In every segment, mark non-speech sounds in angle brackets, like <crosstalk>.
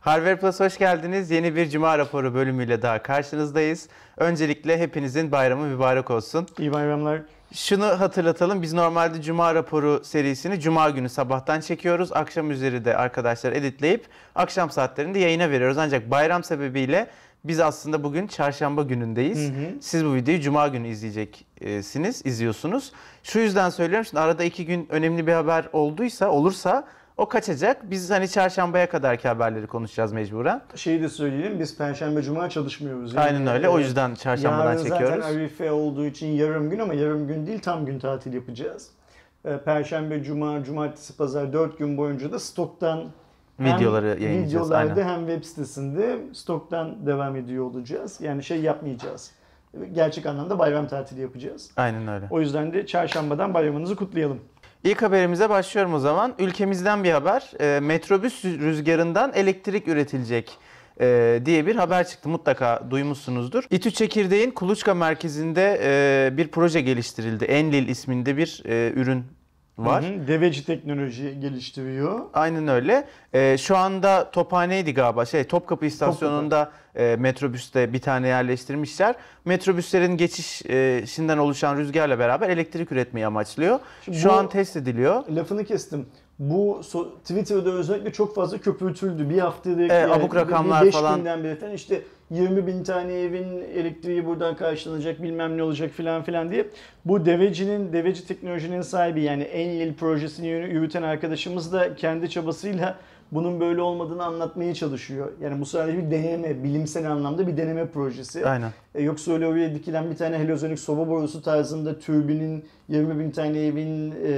Harvard Plus hoş geldiniz. Yeni bir Cuma raporu bölümüyle daha karşınızdayız. Öncelikle hepinizin bayramı mübarek olsun. İyi bayramlar. Şunu hatırlatalım. Biz normalde Cuma raporu serisini Cuma günü sabahtan çekiyoruz. Akşam üzeri de arkadaşlar editleyip akşam saatlerinde yayına veriyoruz. Ancak bayram sebebiyle biz aslında bugün çarşamba günündeyiz. Hı hı. Siz bu videoyu cuma günü izleyeceksiniz, izliyorsunuz. Şu yüzden söylüyorum şimdi arada iki gün önemli bir haber olduysa, olursa o kaçacak. Biz hani çarşambaya kadarki haberleri konuşacağız mecburen. Şeyi de söyleyelim biz Perşembe Cuma çalışmıyoruz. Aynen öyle. O yüzden çarşambadan yarın çekiyoruz. zaten Arife olduğu için yarım gün ama yarım gün değil tam gün tatil yapacağız. E, Perşembe, Cuma, Cumartesi, Pazar 4 gün boyunca da stoktan hem Videoları yayınlayacağız, Videolarda aynen. hem web sitesinde stoktan devam ediyor olacağız. Yani şey yapmayacağız. Gerçek anlamda bayram tatili yapacağız. Aynen öyle. O yüzden de çarşambadan bayramınızı kutlayalım. İlk haberimize başlıyorum o zaman. Ülkemizden bir haber. E, metrobüs rüzgarından elektrik üretilecek e, diye bir haber çıktı. Mutlaka duymuşsunuzdur. İTÜ Çekirdeğin Kuluçka merkezinde e, bir proje geliştirildi. Enlil isminde bir e, ürün var. Hı hı. Deveci teknoloji geliştiriyor. Aynen öyle. E, şu anda Tophane'ydi galiba. Şey Topkapı istasyonunda e, metrobüste bir tane yerleştirmişler. Metrobüslerin geçişinden oluşan rüzgarla beraber elektrik üretmeyi amaçlıyor. Şimdi Şu an test ediliyor. Lafını kestim. Bu Twitter'da özellikle çok fazla köpürtüldü. Bir haftadır Evet, abuk rakamlar beş falan. günden beri işte 20 bin tane evin elektriği buradan karşılanacak bilmem ne olacak filan filan diye. Bu Deveci'nin, Deveci teknolojinin sahibi yani Enlil projesini yürü- yürüten arkadaşımız da kendi çabasıyla bunun böyle olmadığını anlatmaya çalışıyor. Yani bu sadece bir deneme, bilimsel anlamda bir deneme projesi. Aynen. E, yoksa öyle oraya dikilen bir tane halozonik soba borusu tarzında türbinin 20 bin tane evin e,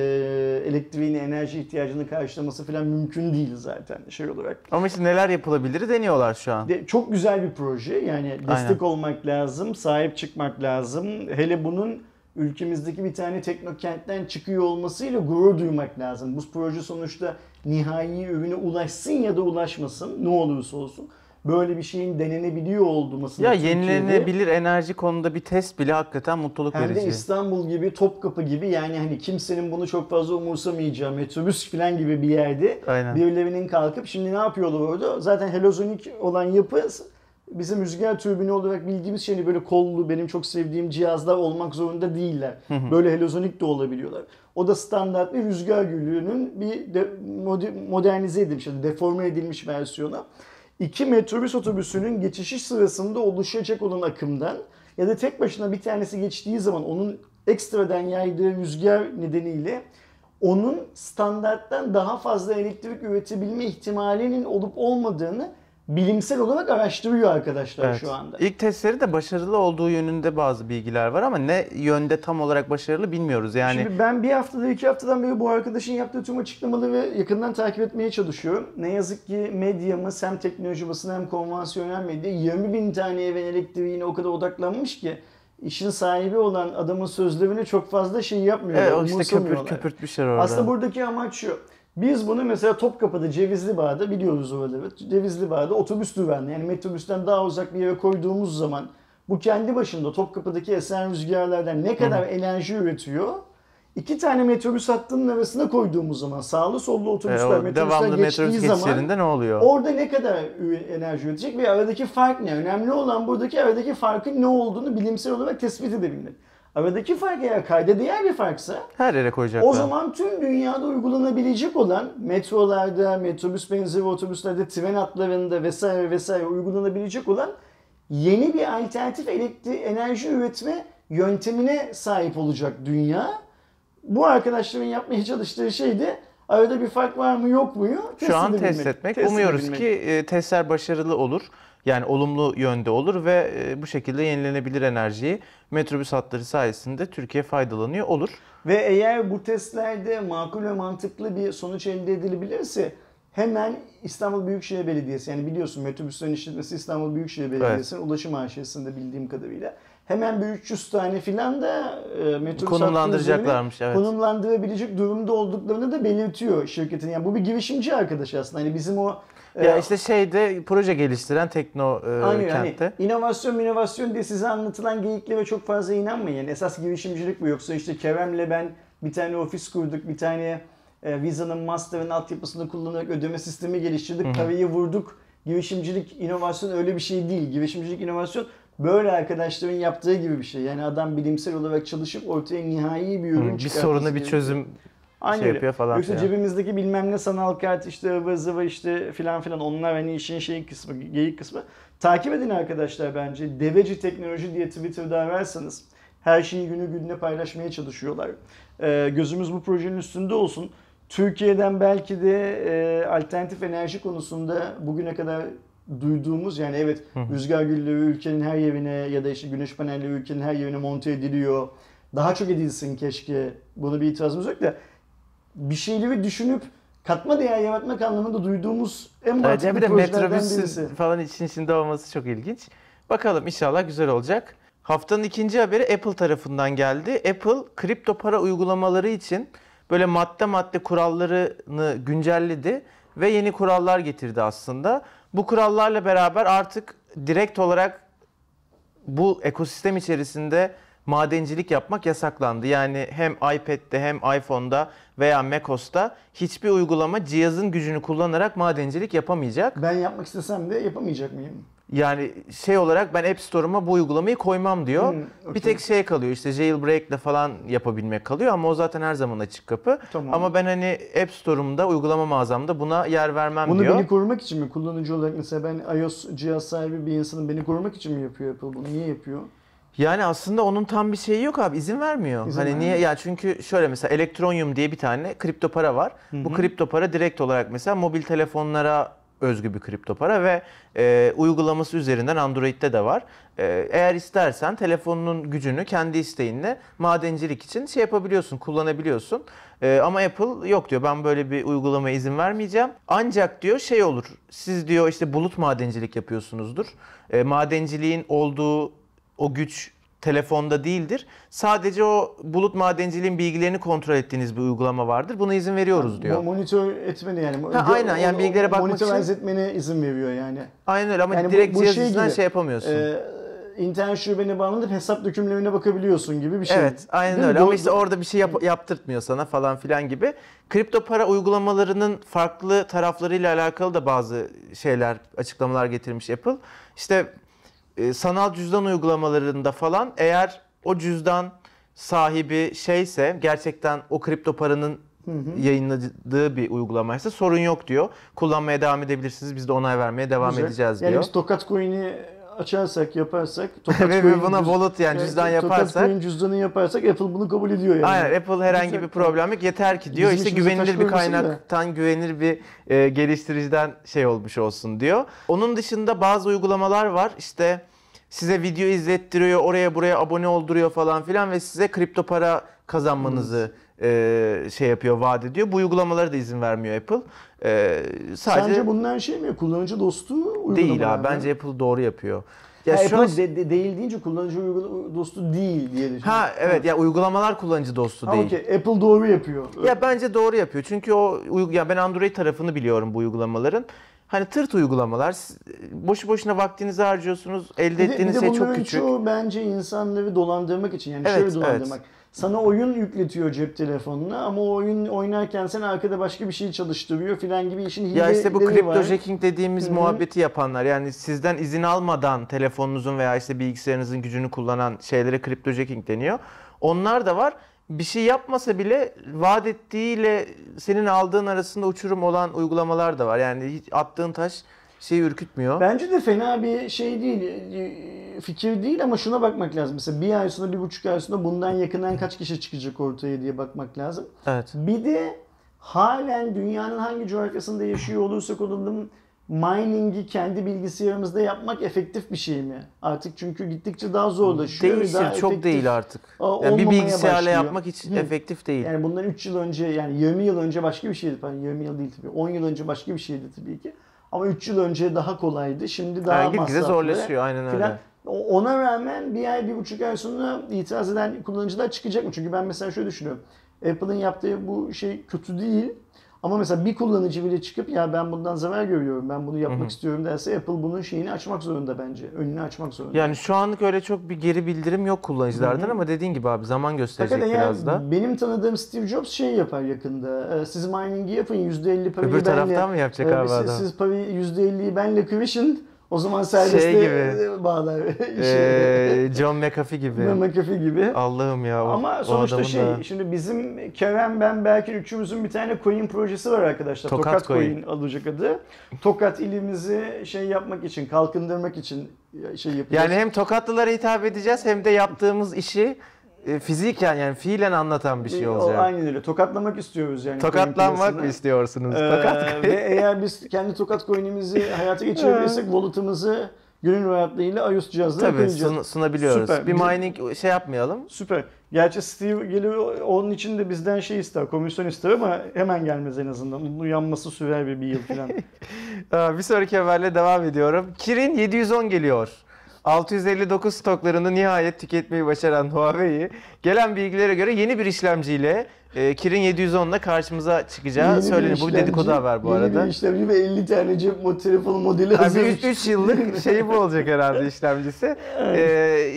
elektriğini, enerji ihtiyacını karşılaması falan mümkün değil zaten şey olarak. Ama işte neler yapılabilir deniyorlar şu an. De, çok güzel bir proje yani destek Aynen. olmak lazım, sahip çıkmak lazım. Hele bunun ülkemizdeki bir tane teknokentten çıkıyor olmasıyla gurur duymak lazım. Bu proje sonuçta nihai ürüne ulaşsın ya da ulaşmasın ne olursa olsun. Böyle bir şeyin denenebiliyor olması. Ya yenilenebilir enerji konuda bir test bile hakikaten mutluluk Hem de verici. İstanbul gibi, Topkapı gibi yani hani kimsenin bunu çok fazla umursamayacağı metrobüs falan gibi bir yerde Aynen. birilerinin kalkıp şimdi ne yapıyorlar orada? Zaten halozonik olan yapı bizim rüzgar türbini olarak bildiğimiz şey hani böyle kollu benim çok sevdiğim cihazlar olmak zorunda değiller. Böyle halozonik de olabiliyorlar. O da standart bir rüzgar gülüğünün bir de modernize edilmiş, yani deforme edilmiş versiyonu. İki metrobüs otobüsünün geçişi sırasında oluşacak olan akımdan ya da tek başına bir tanesi geçtiği zaman onun ekstradan yaydığı rüzgar nedeniyle onun standarttan daha fazla elektrik üretebilme ihtimalinin olup olmadığını bilimsel olarak araştırıyor arkadaşlar Evet. şu anda. İlk testleri de başarılı olduğu yönünde bazı bilgiler var ama ne yönde tam olarak başarılı bilmiyoruz. Yani Şimdi ben bir haftada iki haftadan beri bu arkadaşın yaptığı tüm açıklamaları yakından takip etmeye çalışıyorum. Ne yazık ki medyamız hem teknoloji basını hem konvansiyonel medya 20 bin tane evin elektriğine o kadar odaklanmış ki işin sahibi olan adamın sözlerine çok fazla şey yapmıyorlar. evet, o işte köpürt, köpürtmüşler orada. Aslında buradaki amaç şu. Biz bunu mesela Topkapı'da Cevizli Bağ'da biliyoruz oraları. Cevizli Bağ'da otobüs durağında yani metrobüsten daha uzak bir yere koyduğumuz zaman bu kendi başında Topkapı'daki esen rüzgarlardan ne kadar enerji üretiyor? İki tane metrobüs hattının arasına koyduğumuz zaman sağlı sollu E, otobüsler o metrobüsten geçtiği metrobüs zaman ne oluyor? orada ne kadar enerji üretecek ve aradaki fark ne? Önemli olan buradaki aradaki farkın ne olduğunu bilimsel olarak tespit edebilmek. Aradaki fark eğer kayda değer bir farksa Her yere koyacaklar. o zaman tüm dünyada uygulanabilecek olan metrolarda, metrobüs benzeri otobüslerde, tren hatlarında vesaire vesaire uygulanabilecek olan yeni bir alternatif elektrik enerji üretme yöntemine sahip olacak dünya. Bu arkadaşların yapmaya çalıştığı şey de arada bir fark var mı yok mu? Şu an test etmek. Umuyoruz ki e, testler başarılı olur. Yani olumlu yönde olur ve e, bu şekilde yenilenebilir enerjiyi metrobüs hatları sayesinde Türkiye faydalanıyor olur. Ve eğer bu testlerde makul ve mantıklı bir sonuç elde edilebilirse hemen İstanbul Büyükşehir Belediyesi yani biliyorsun metrobüslerin işletmesi İstanbul Büyükşehir Belediyesi'nin ulaşım AŞ'sinde bildiğim kadarıyla. Hemen bir 300 tane filan da e, metrobüs Konumlandıracaklarmış, evet. konumlandırabilecek durumda olduklarını da belirtiyor şirketin. Yani bu bir girişimci arkadaş aslında. Hani bizim o Ya işte şeyde proje geliştiren Tekno e, Aynen kentte. hani inovasyon inovasyon diye size anlatılan geyiklere çok fazla inanmayın. Yani esas girişimcilik bu. Yoksa işte Kerem'le ben bir tane ofis kurduk, bir tane e, Visa'nın Master'ın altyapısını kullanarak ödeme sistemi geliştirdik, parayı vurduk girişimcilik, inovasyon öyle bir şey değil. Girişimcilik, inovasyon böyle arkadaşların yaptığı gibi bir şey. Yani adam bilimsel olarak çalışıp ortaya nihai bir ürün Hı, bir soruna bir çözüm Aynen şey öyle. yapıyor falan Yoksa filan. cebimizdeki bilmem ne sanal kart işte ıvı zıvı işte filan filan onlar hani işin şey kısmı, geyik kısmı. Takip edin arkadaşlar bence. Deveci teknoloji diye Twitter'da ararsanız her şeyi günü gününe paylaşmaya çalışıyorlar. Ee, gözümüz bu projenin üstünde olsun. Türkiye'den belki de e, alternatif enerji konusunda bugüne kadar duyduğumuz yani evet rüzgar gülleri ülkenin her yerine ya da işte güneş panelleri ülkenin her yerine monte ediliyor. Daha çok edilsin keşke. Buna bir itirazımız yok da bir şeyleri düşünüp katma değer yaratmak anlamında duyduğumuz en Evet, mantıklı ya bir de metrobüsün birisi. falan için içinde olması çok ilginç. Bakalım inşallah güzel olacak. Haftanın ikinci haberi Apple tarafından geldi. Apple kripto para uygulamaları için böyle madde madde kurallarını güncelledi ve yeni kurallar getirdi aslında. Bu kurallarla beraber artık direkt olarak bu ekosistem içerisinde madencilik yapmak yasaklandı. Yani hem iPad'de hem iPhone'da veya macOS'ta hiçbir uygulama cihazın gücünü kullanarak madencilik yapamayacak. Ben yapmak istesem de yapamayacak mıyım? Yani şey olarak ben App Store'uma bu uygulamayı koymam diyor. Hmm, Bir okey. tek şey kalıyor işte jailbreak'le falan yapabilmek kalıyor ama o zaten her zaman açık kapı. Tamam. Ama ben hani App Store'umda, uygulama mağazamda buna yer vermem Bunu diyor. beni korumak için mi? Kullanıcı olarak mesela ben iOS cihaz sahibi bir insanın beni korumak için mi yapıyor Apple bunu? Niye yapıyor? Yani aslında onun tam bir şeyi yok abi izin vermiyor. İzin hani niye ya çünkü şöyle mesela Electronium diye bir tane kripto para var. Bu kripto para direkt olarak mesela mobil telefonlara özgü bir kripto para ve e, uygulaması üzerinden Android'de de var. E, eğer istersen telefonunun gücünü kendi isteğinle madencilik için şey yapabiliyorsun, kullanabiliyorsun. E, ama Apple yok diyor ben böyle bir uygulamaya izin vermeyeceğim. Ancak diyor şey olur. Siz diyor işte bulut madencilik yapıyorsunuzdur. E, madenciliğin olduğu o güç telefonda değildir. Sadece o bulut madenciliğin bilgilerini kontrol ettiğiniz bir uygulama vardır. Buna izin veriyoruz diyor. Mo- Monitör etmeni yani. Ha, aynen, yani bilgilere bakmak Monitörize için- etmene izin veriyor yani. Aynen öyle ama Yani direkt bu cihaz şey üzerinden gibi, şey yapamıyorsun. Ee, internet şubene bağlanıp hesap dökümlerine bakabiliyorsun gibi bir şey. Evet, aynen Değil mi? öyle. Do- Ama işte orada bir şey yap- yaptırtmıyor sana falan filan gibi. Kripto para uygulamalarının farklı taraflarıyla alakalı da bazı şeyler, açıklamalar getirmiş Apple. İşte e, sanal cüzdan uygulamalarında falan eğer o cüzdan sahibi şeyse gerçekten o kripto paranın yayınladığı bir uygulamaysa sorun yok diyor. Kullanmaya devam edebilirsiniz. Biz de onay vermeye devam Güzel. edeceğiz yani diyor. biz Tokat Coin'i açarsak, yaparsak, <laughs> Tokat Ve Coin buna wallet yani Evet, cüzdan Tokat yaparsak Coin cüzdanı yaparsak Apple bunu kabul ediyor yani. Aynen Apple herhangi bir problem yok. Yeter ki diyor işte güvenilir bir koymasın da. kaynaktan güvenilir bir e, geliştiriciden şey olmuş olsun diyor. Onun dışında bazı uygulamalar var. İşte size video izlettiriyor, oraya buraya abone olduruyor falan filan ve size kripto para kazanmanızı e, şey yapıyor, vaat ediyor. Bu uygulamalara da izin vermiyor Apple. E, sadece Sence bunlar şey mi? Kullanıcı dostu uygulamalar değil abi. Bence Apple doğru yapıyor. Ya Ya şu Apple an- de- de- değil deyince kullanıcı dostu değil diye düşünüyorum. ha evet ya uygulamalar kullanıcı dostu Ha, değil. okey. Apple doğru yapıyor. Ya bence doğru yapıyor. Çünkü o ya ben Android tarafını biliyorum bu uygulamaların. Hani tırt uygulamalar. Siz Boşu boşuna vaktinizi harcıyorsunuz. Elde de- ettiğiniz şey çok küçük. çoğu bence insanları dolandırmak için. Yani Evet, şöyle evet. dolandırmak. Sana oyun yükletiyor cep telefonuna ama o oyun oynarken sen arkada başka bir şey çalıştırıyor filan gibi işin Ya işte bu hileleri kripto var. jacking dediğimiz Hı hı. muhabbeti yapanlar yani sizden izin almadan telefonunuzun veya işte bilgisayarınızın gücünü kullanan şeylere kripto jacking deniyor. Onlar da var. Bir şey yapmasa bile vaat ettiğiyle senin aldığın arasında uçurum olan uygulamalar da var. Yani hiç attığın taş şeyi ürkütmüyor. Bence de fena bir şey değil, fikir değil ama şuna bakmak lazım. Mesela bir ay sonra, bir buçuk ay sonra bundan yakından kaç kişi çıkacak ortaya diye bakmak lazım. Evet. Bir de halen dünyanın hangi coğrafyasında yaşıyor olursak olalım mining'i kendi bilgisayarımızda yapmak efektif bir şey mi? Artık çünkü gittikçe daha zorlaşıyor. Değişir daha çok efektif- değil artık. Yani bir bilgisayarla başlıyor. yapmak hiç Hı. efektif değil. Yani bundan 3 yıl önce yani 20 yıl önce başka bir şeydi. Yani 20 yıl değil tabii. 10 yıl önce başka bir şeydi tabii ki. Ama 3 yıl önce daha kolaydı. Şimdi daha Yani masraflı. zorlaşıyor aynen öyle. filan. O- Ona rağmen bir ay, bir buçuk ay sonra itiraz eden kullanıcılar çıkacak mı? Çünkü ben mesela şöyle düşünüyorum. Apple'ın yaptığı bu şey kötü değil. Ama mesela bir kullanıcı bile çıkıp ya ben bundan zarar görüyorum, ben bunu yapmak istiyorum derse Apple bunun şeyini açmak zorunda bence. Önünü açmak zorunda. Yani şu anlık öyle çok bir geri bildirim yok kullanıcılardan ama dediğin gibi abi zaman gösterecek Hakikaten biraz yani da. benim tanıdığım Steve Jobs şey yapar yakında. Ee, Siz mining'i yapın %50 parayı Öbür benle. taraftan mı yapacak Ee, abi siz, adam? Siz parayı %50'yi benle kıvışın. O zaman serbeste Şey gibi. bağlar işi. <laughs> Ee, John McAfee gibi. McAfee gibi. Allah'ım ya. o- Ama o sonuçta adamın şey, da- şimdi bizim Kerem, ben, belki üçümüzün bir tane coin projesi var arkadaşlar. Tokat Tokat, coin. coin. alacak adı. Tokat ilimizi şey yapmak için, kalkındırmak için şey yapacağız. Yani hem Tokatlılara hitap edeceğiz hem de yaptığımız işi e, fiziken yani fiilen anlatan bir şey O olacak. Aynen öyle. Tokatlamak istiyoruz yani. Tokatlanmak mı istiyorsunuz? Ee, Tokat ve eğer biz kendi tokat coin'imizi hayata geçirebilirsek <laughs> wallet'ımızı gönül rahatlığıyla iOS cihazlara Tabii koyacağız. sun- sunabiliyoruz. Süper. Bir mining şey yapmayalım. Süper. Gerçi Steve geliyor onun için de bizden şey ister, komisyon ister ama hemen gelmez en azından. Onun uyanması sürer bir, bir yıl falan. <laughs> Bir sonraki haberle devam ediyorum. Kirin 710 geliyor. 659 stoklarını nihayet tüketmeyi başaran Huawei gelen bilgilere göre yeni bir işlemciyle e, Kirin 710 ile karşımıza çıkacağı Yeni söyleniyor. Bu bir dedikodu haber bu yeni arada. bir işlemci ve 50 tane cep telefonu modeli hazır. 3 yıllık şeyi bu olacak herhalde işlemcisi. Ee,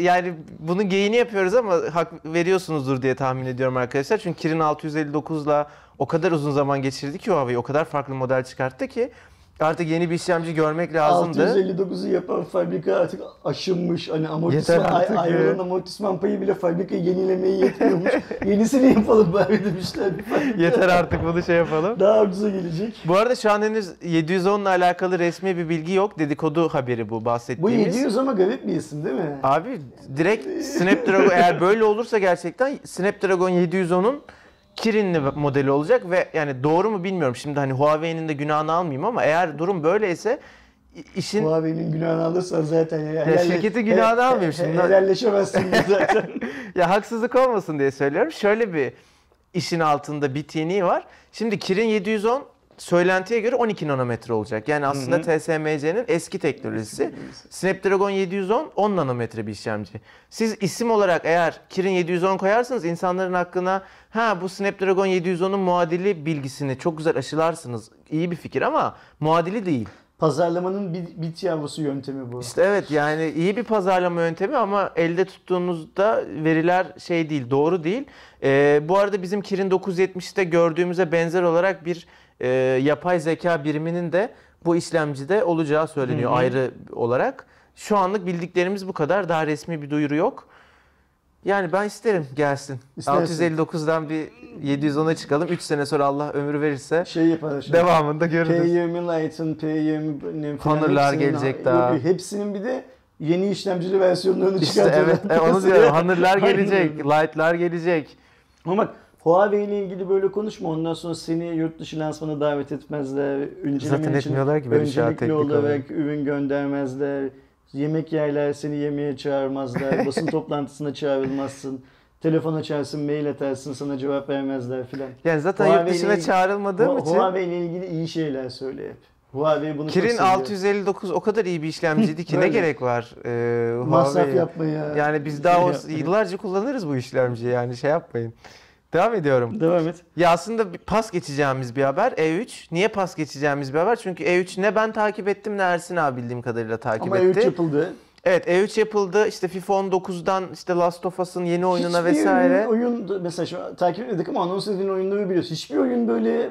yani bunun geyini yapıyoruz ama hak veriyorsunuzdur diye tahmin ediyorum arkadaşlar. Çünkü Kirin 659'la o kadar uzun zaman geçirdi ki Huawei o kadar farklı model çıkarttı ki artık yeni bir işlemci görmek lazımdı. 659'u yapan fabrika artık aşınmış. Hani amortisman, Yeter artık ayrılan amortisman payı bile fabrika yenilemeye yetmiyormuş. <laughs> Yenisini yapalım bari demişler. Yeter artık bunu şey yapalım. Daha ucuza gelecek. Bu arada şu an henüz 710 ile alakalı resmi bir bilgi yok. Dedikodu haberi bu Bu bahsettiğimiz. 700 ama garip bir isim değil mi? Abi direkt Snapdragon eğer böyle olursa gerçekten Snapdragon 710'un Kirin'li modeli olacak ve yani doğru mu bilmiyorum. Şimdi hani Huawei'nin de günahını almayayım ama eğer durum böyleyse işin Huawei'nin günahını alırsan zaten. Ya şirketin günahını almayayım şimdi. Helalleşemezsin zaten. <laughs> ya haksızlık olmasın diye söylüyorum. Şöyle bir işin altında bir TN'i var. Şimdi Kirin 710 söylentiye göre 12 nanometre olacak. Yani aslında TSMC'nin eski teknolojisi. Snapdragon 710 10 nanometre bir işlemci. Siz isim olarak eğer Kirin 710 koyarsanız insanların aklına ha bu Snapdragon 710'un muadili bilgisini çok güzel aşılarsınız. İyi bir fikir ama muadili değil. Pazarlamanın bit, bit yavrusu yöntemi bu. İşte evet yani iyi bir pazarlama yöntemi ama elde tuttuğunuzda veriler şey değil, doğru değil. Ee, bu arada bizim Kirin 970'te gördüğümüze benzer olarak bir e, yapay zeka biriminin de bu işlemcide olacağı söyleniyor ayrı olarak. Şu anlık bildiklerimiz bu kadar. Daha resmi bir duyuru yok. Yani ben isterim gelsin. İstersin. 659'dan bir 710'a çıkalım. 3 sene sonra Allah ömür verirse Şey yapar şimdi. devamında görürüz. P20 Lite'ın, P20 falan Honor'lar gelecek daha. Hepsinin bir de yeni işlemcili versiyonlarını İşte çıkartıyorlar. evet e, onu diyorum. Honor'lar <laughs> gelecek. Light'lar gelecek. Ama bak Huawei ile ilgili böyle konuşma. Ondan sonra seni yurt dışı lansmana davet etmezler. Önceleme Zaten için etmiyorlar ki böyle şey öncelikli olarak ürün göndermezler. Yemek yerler seni yemeğe çağırmazlar. <laughs> Basın toplantısına çağrılmazsın. Telefon açarsın, mail atarsın sana cevap vermezler filan. Yani zaten yurt Huawei dışına ile- çağrılmadığım Hu- için Huawei ile ilgili iyi şeyler söyle hep. Huawei bunu Kirin seviyor. 659 o kadar iyi bir işlemciydi <laughs> ki ne gerek var e, Masraf Huawei'ye? yapmaya. Yani biz daha şey o, <laughs> yıllarca kullanırız bu işlemciyi yani şey yapmayın. Devam ediyorum. Devam et. Ya aslında bir pas geçeceğimiz bir haber E3. Niye pas geçeceğimiz bir haber? Çünkü E3 ne ben takip ettim ne Ersin abi bildiğim kadarıyla takip Ama etti. E3 yapıldı. Evet E3 yapıldı. İşte FIFA 19'dan işte Last of Us'ın yeni oyununa Hiçbir vesaire. Oyun, oyun mesela şu takip etmedik ama anons edilen oyunları biliyoruz. Hiçbir oyun böyle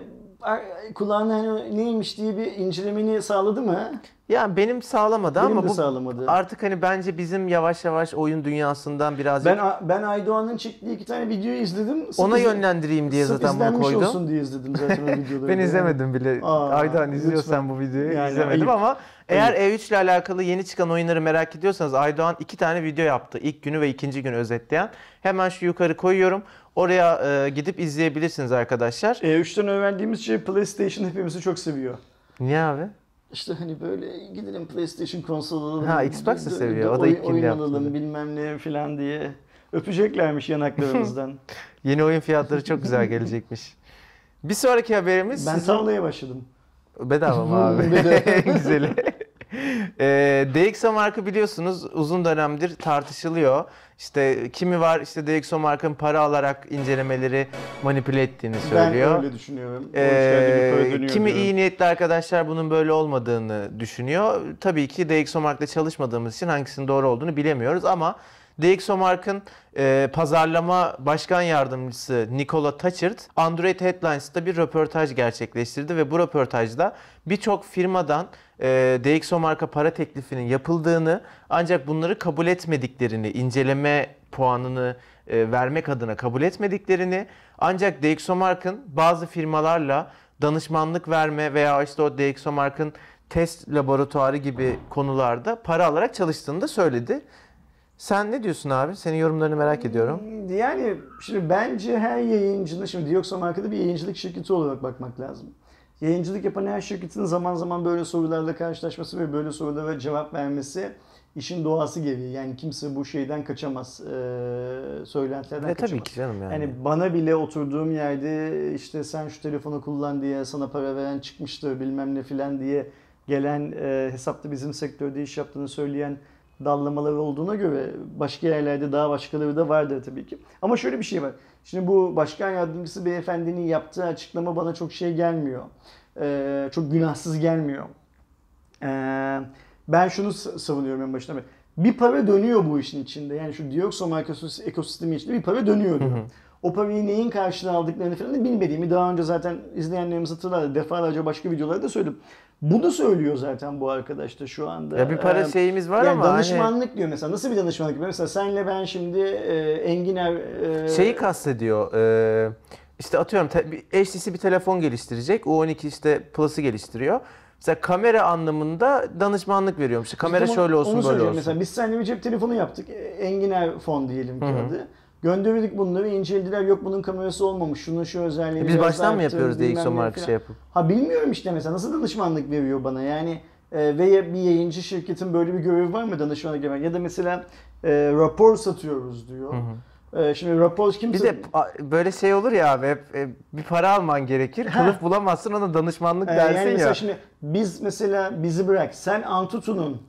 kulağına hani neymiş diye bir incelemeni sağladı mı? Yani benim sağlamadı Benim ama bu sağlamadı. artık hani bence bizim yavaş yavaş oyun dünyasından birazcık Ben ben Aydoğan'ın çektiği iki tane videoyu izledim. Sırf ona yönlendireyim diye zaten bunu koydum. olsun diye izledim zaten o <laughs> videoları. Ben izlemedim bile. Aa, Aydan izliyorsan lütfen. bu videoyu Yani izlemedim ayıp. ama eğer E3 ile alakalı yeni çıkan oyunları merak ediyorsanız Aydoğan iki tane video yaptı. İlk günü ve ikinci günü özetleyen. Hemen şu yukarı koyuyorum. Oraya e, gidip izleyebilirsiniz arkadaşlar. E3'ten öğrendiğimiz şey PlayStation hepimizi çok seviyor. Niye abi? İşte hani böyle gidelim PlayStation konsol alalım. Ha, Xbox da seviyor. O da ilk alalım bilmem ne falan diye. Öpeceklermiş yanaklarımızdan. <laughs> Yeni oyun fiyatları çok güzel gelecekmiş. Bir sonraki haberimiz ben sizin- tavlaya başladım. bedava mı <laughs> abi? Bedava. <laughs> Güzeli. E, DxO markı biliyorsunuz uzun dönemdir tartışılıyor. İşte kimi var işte DxO markın para alarak incelemeleri manipüle ettiğini söylüyor. Ben öyle düşünüyorum. Ee, kimi diyorum. iyi niyetli arkadaşlar bunun böyle olmadığını düşünüyor. Tabii ki DxOMark'la çalışmadığımız için hangisinin doğru olduğunu bilemiyoruz ama DxOMark'ın e, pazarlama başkan yardımcısı Nikola Taçert Android Headlines'ta bir röportaj gerçekleştirdi ve bu röportajda birçok firmadan e, DxOMark'a para teklifinin yapıldığını ancak bunları kabul etmediklerini, inceleme puanını e, vermek adına kabul etmediklerini ancak DxOMark'ın bazı firmalarla danışmanlık verme veya işte o DxOMark'ın test laboratuvarı gibi konularda para alarak çalıştığını da söyledi. Sen ne diyorsun abi? Senin yorumlarını merak ediyorum. Yani şimdi bence her yayıncının, şimdi Dioxo markada bir yayıncılık şirketi olarak bakmak lazım. Yayıncılık yapan her şirketin zaman zaman böyle sorularla karşılaşması ve böyle sorulara cevap vermesi işin doğası gereği. Yani kimse bu şeyden kaçamaz, eee söylentilerden E kaçamaz. tabii ki canım yani. Yani bana bile oturduğum yerde işte sen şu telefonu kullan diye sana para veren çıkmıştır bilmem ne filan diye gelen e, hesapta bizim sektörde iş yaptığını söyleyen dallamaları olduğuna göre başka yerlerde daha başkaları da vardır tabii ki. Ama şöyle bir şey var. Şimdi bu başkan yardımcısı beyefendinin yaptığı açıklama bana çok şey gelmiyor. E, çok günahsız gelmiyor. E, ben şunu savunuyorum en beri. Bir para dönüyor bu işin içinde. Yani şu Dioxo markası ekosistemi içinde bir para dönüyor diyor. O parayı neyin karşılığı aldıklarını falan da bilmediğimi daha önce zaten izleyenlerimiz hatırlar. Defalarca başka videolarda söyledim. Bunu söylüyor zaten bu arkadaş da şu anda. Ya bir para Ee, şeyimiz var yani ama hani danışmanlık diyor mesela. Nasıl bir danışmanlık? Mesela senle ben şimdi e, Enginer... e, şeyi kastediyor. E, işte atıyorum te- HTC bir telefon geliştirecek. U12 işte Plus'ı geliştiriyor. Mesela kamera anlamında danışmanlık veriyormuş. İşte kamera Tamam, şöyle olsun böyle olsun. Mesela biz seninle bir cep telefonu yaptık. E, Enginer fon diyelim ki adı. Gönderdik bunları incelediler. Yok bunun kamerası olmamış. Şunun şu özelliğini E Biz baştan mı yapıyoruz arttırın, DxO bilmem ne marka şey yapıp? Ha bilmiyorum işte mesela nasıl danışmanlık veriyor bana yani e, ve bir yayıncı şirketin böyle bir görevi var mı danışmanlık vermek ya da mesela e, rapor satıyoruz diyor. E, şimdi rapor Bir kimse de a- böyle şey olur ya abi hep e, bir para alman gerekir. Kılıf bulamazsın ona danışmanlık e, dersin yani mesela ya. şimdi biz mesela bizi bırak sen Antutu'nun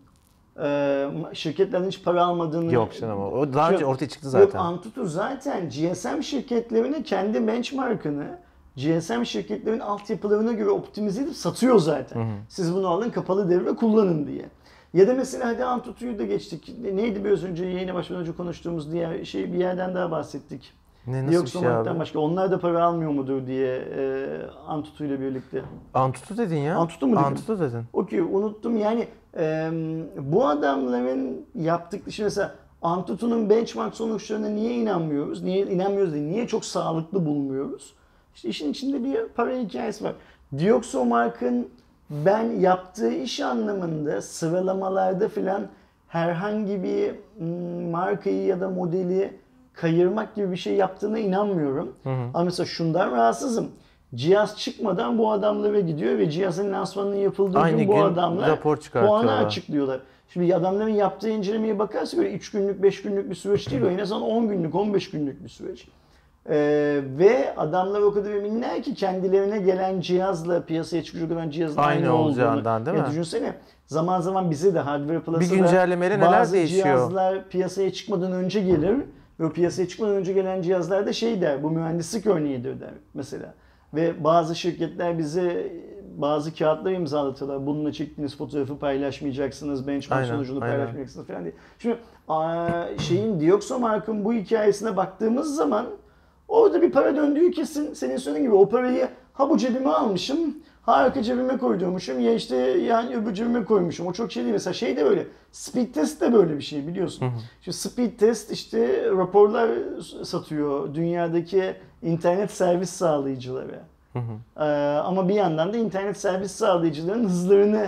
e, şirketlerden hiç para almadığını Yok canım o daha önce Yok, ortaya çıktı Yok zaten. Antutu zaten GSM şirketlerine kendi benchmarkını GSM şirketlerin altyapılarına göre optimize edip satıyor zaten. Siz bunu alın kapalı devre kullanın diye. Ya da mesela hadi Antutu'yu da geçtik. Neydi biraz önce yayına başlamadan önce konuştuğumuz diğer şey bir yerden daha bahsettik. Ne nasıl bir Yoksa şey abi? başka. Onlar da para almıyor mudur diye e, Antutu ile birlikte. Antutu dedin ya. Antutu mu dedim? Antutu dedin. Okey unuttum yani e, bu adamların yaptıkları şey mesela Antutu'nun benchmark sonuçlarına niye inanmıyoruz? Niye inanmıyoruz değil, niye çok sağlıklı bulmuyoruz? İşte işin içinde bir para hikayesi var. Dioxo Mark'ın ben yaptığı iş anlamında sıralamalarda filan herhangi bir markayı ya da modeli kayırmak gibi bir şey yaptığına inanmıyorum. Ama mesela şundan rahatsızım. Cihaz çıkmadan bu adamlara gidiyor ve cihazın lansmanının yapıldığı Aynı gün bu gün adamlar rapor puanı açıklıyorlar. Şimdi adamların yaptığı incelemeye bakarsak böyle 3 günlük 5 günlük bir süreç değil o en azından 10 günlük 15 günlük bir süreç. Ee, ve adamlar o kadar eminler ki kendilerine gelen cihazla piyasaya çıkacak olan cihazla Aynı aynı, olacağından olduğunu. değil ya mi? Düşünsene zaman zaman bize de Hardware Plus'a Bir güncellemeyle neler bazı değişiyor? cihazlar piyasaya çıkmadan önce gelir ve piyasaya çıkmadan önce gelen cihazlarda şey der bu mühendislik örneğidir der mesela. Ve bazı şirketler bize bazı kağıtlar imzalatıyorlar. Bununla çektiğiniz fotoğrafı paylaşmayacaksınız, benchmark Aynen, sonucunu aynen. paylaşmayacaksınız falan diye. Şimdi şeyin Dioxo markın bu hikayesine baktığımız zaman orada bir para döndüğü kesin. Senin söylediğin gibi o parayı ha bu cebime almışım, ha arka cebime koyduğumuşum ya işte yani öbür cebime koymuşum. O çok şey değil. Mesela şey de böyle. Speed test de böyle bir şey biliyorsun. Şu speed test işte raporlar satıyor dünyadaki internet servis sağlayıcıları. Ee, ama bir yandan da internet servis sağlayıcıların hızlarını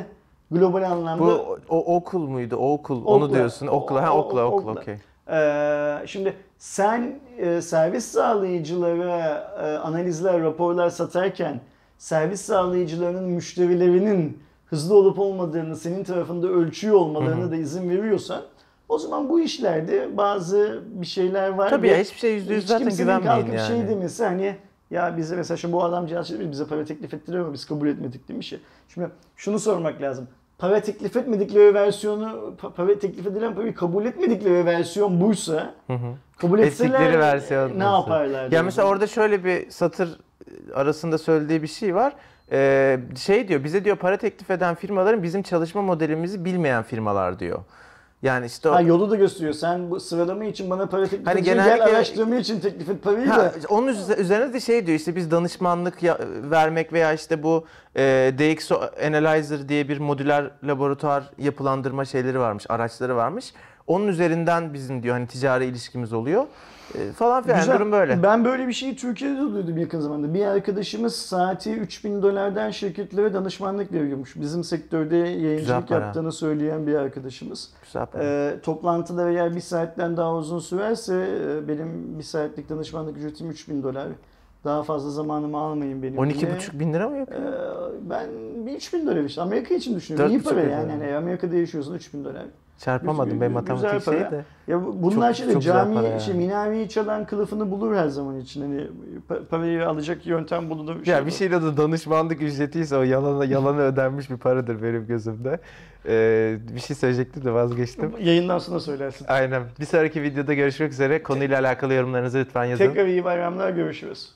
global anlamda Bu o, okul muydu? O okul. Onu Okla. diyorsun. Okula. Ha O- o- okula okul okla. okey. Ee, şimdi sen e, servis sağlayıcılara e, analizler, raporlar satarken servis sağlayıcılarının müşterilerinin hızlı olup olmadığını senin tarafında ölçüyor olmalarına da izin veriyorsan o zaman bu işlerde bazı bir şeyler var. Tabii ya hiçbir şey yüzde yüz zaten güvenmeyin yani. şey demesi hani ya bize mesela şu bu adam cihaz bize para teklif ettiriyor ama biz kabul etmedik demiş ya. Şimdi şunu sormak lazım. para teklif etmedikleri versiyonu, pa- para teklif edilen parayı kabul etmedikleri versiyon buysa kabul etseler Ettikleri versiyon. ne yaparlar? Ya mesela orada şöyle bir satır arasında söylediği bir şey var. Ee, şey diyor bize diyor para teklif eden firmaların bizim çalışma modelimizi bilmeyen firmalar diyor. Yani işte o, Ha, yolu da gösteriyor. Sen bu sıralama için bana para teklif Hani genellikle- Gel araştırma için teklif et parayı Ha, da. onun üze- üzerine de şey diyor işte biz danışmanlık ya- vermek veya işte bu e, DxO Analyzer diye bir modüler laboratuvar yapılandırma şeyleri varmış, araçları varmış. Onun üzerinden bizim diyor hani ticari ilişkimiz oluyor falan filan. Güzel. durum böyle. Ben böyle bir şeyi Türkiye'de de duydum yakın zamanda. Bir arkadaşımız saati 3000 dolardan şirketlere danışmanlık veriyormuş. Bizim sektörde yayıncılık yaptığını söyleyen bir arkadaşımız. Güzel para. Ee, toplantıda eğer bir saatten daha uzun sürerse e, benim bir saatlik danışmanlık ücretim 3000 dolar. Daha fazla zamanımı almayın benim diye. 12,5 bin lira mı yapıyor? Ee, ben bir 3000 dolar işte. Amerika için düşünüyorum. İyi 4,5 para bin yani. yani. Amerika'da yaşıyorsun 3000 dolar. Çarpamadım güzel matematik para. şeyi de. Ya bu- bunlar Çok- şimdi çok cami, yani. şey, minareyi çalan kılıfını bulur her zaman için. Hani pa- parayı alacak yöntem bulunur. Ya bir şeyin adı danışmanlık ücretiyse o yalana, yalana ödenmiş bir paradır benim gözümde. Ee, bir şey söyleyecektim de vazgeçtim. Yayından sonra söylersin. Aynen. Bir sonraki videoda görüşmek üzere. Konuyla alakalı yorumlarınızı lütfen yazın. Tekrar iyi bayramlar görüşürüz.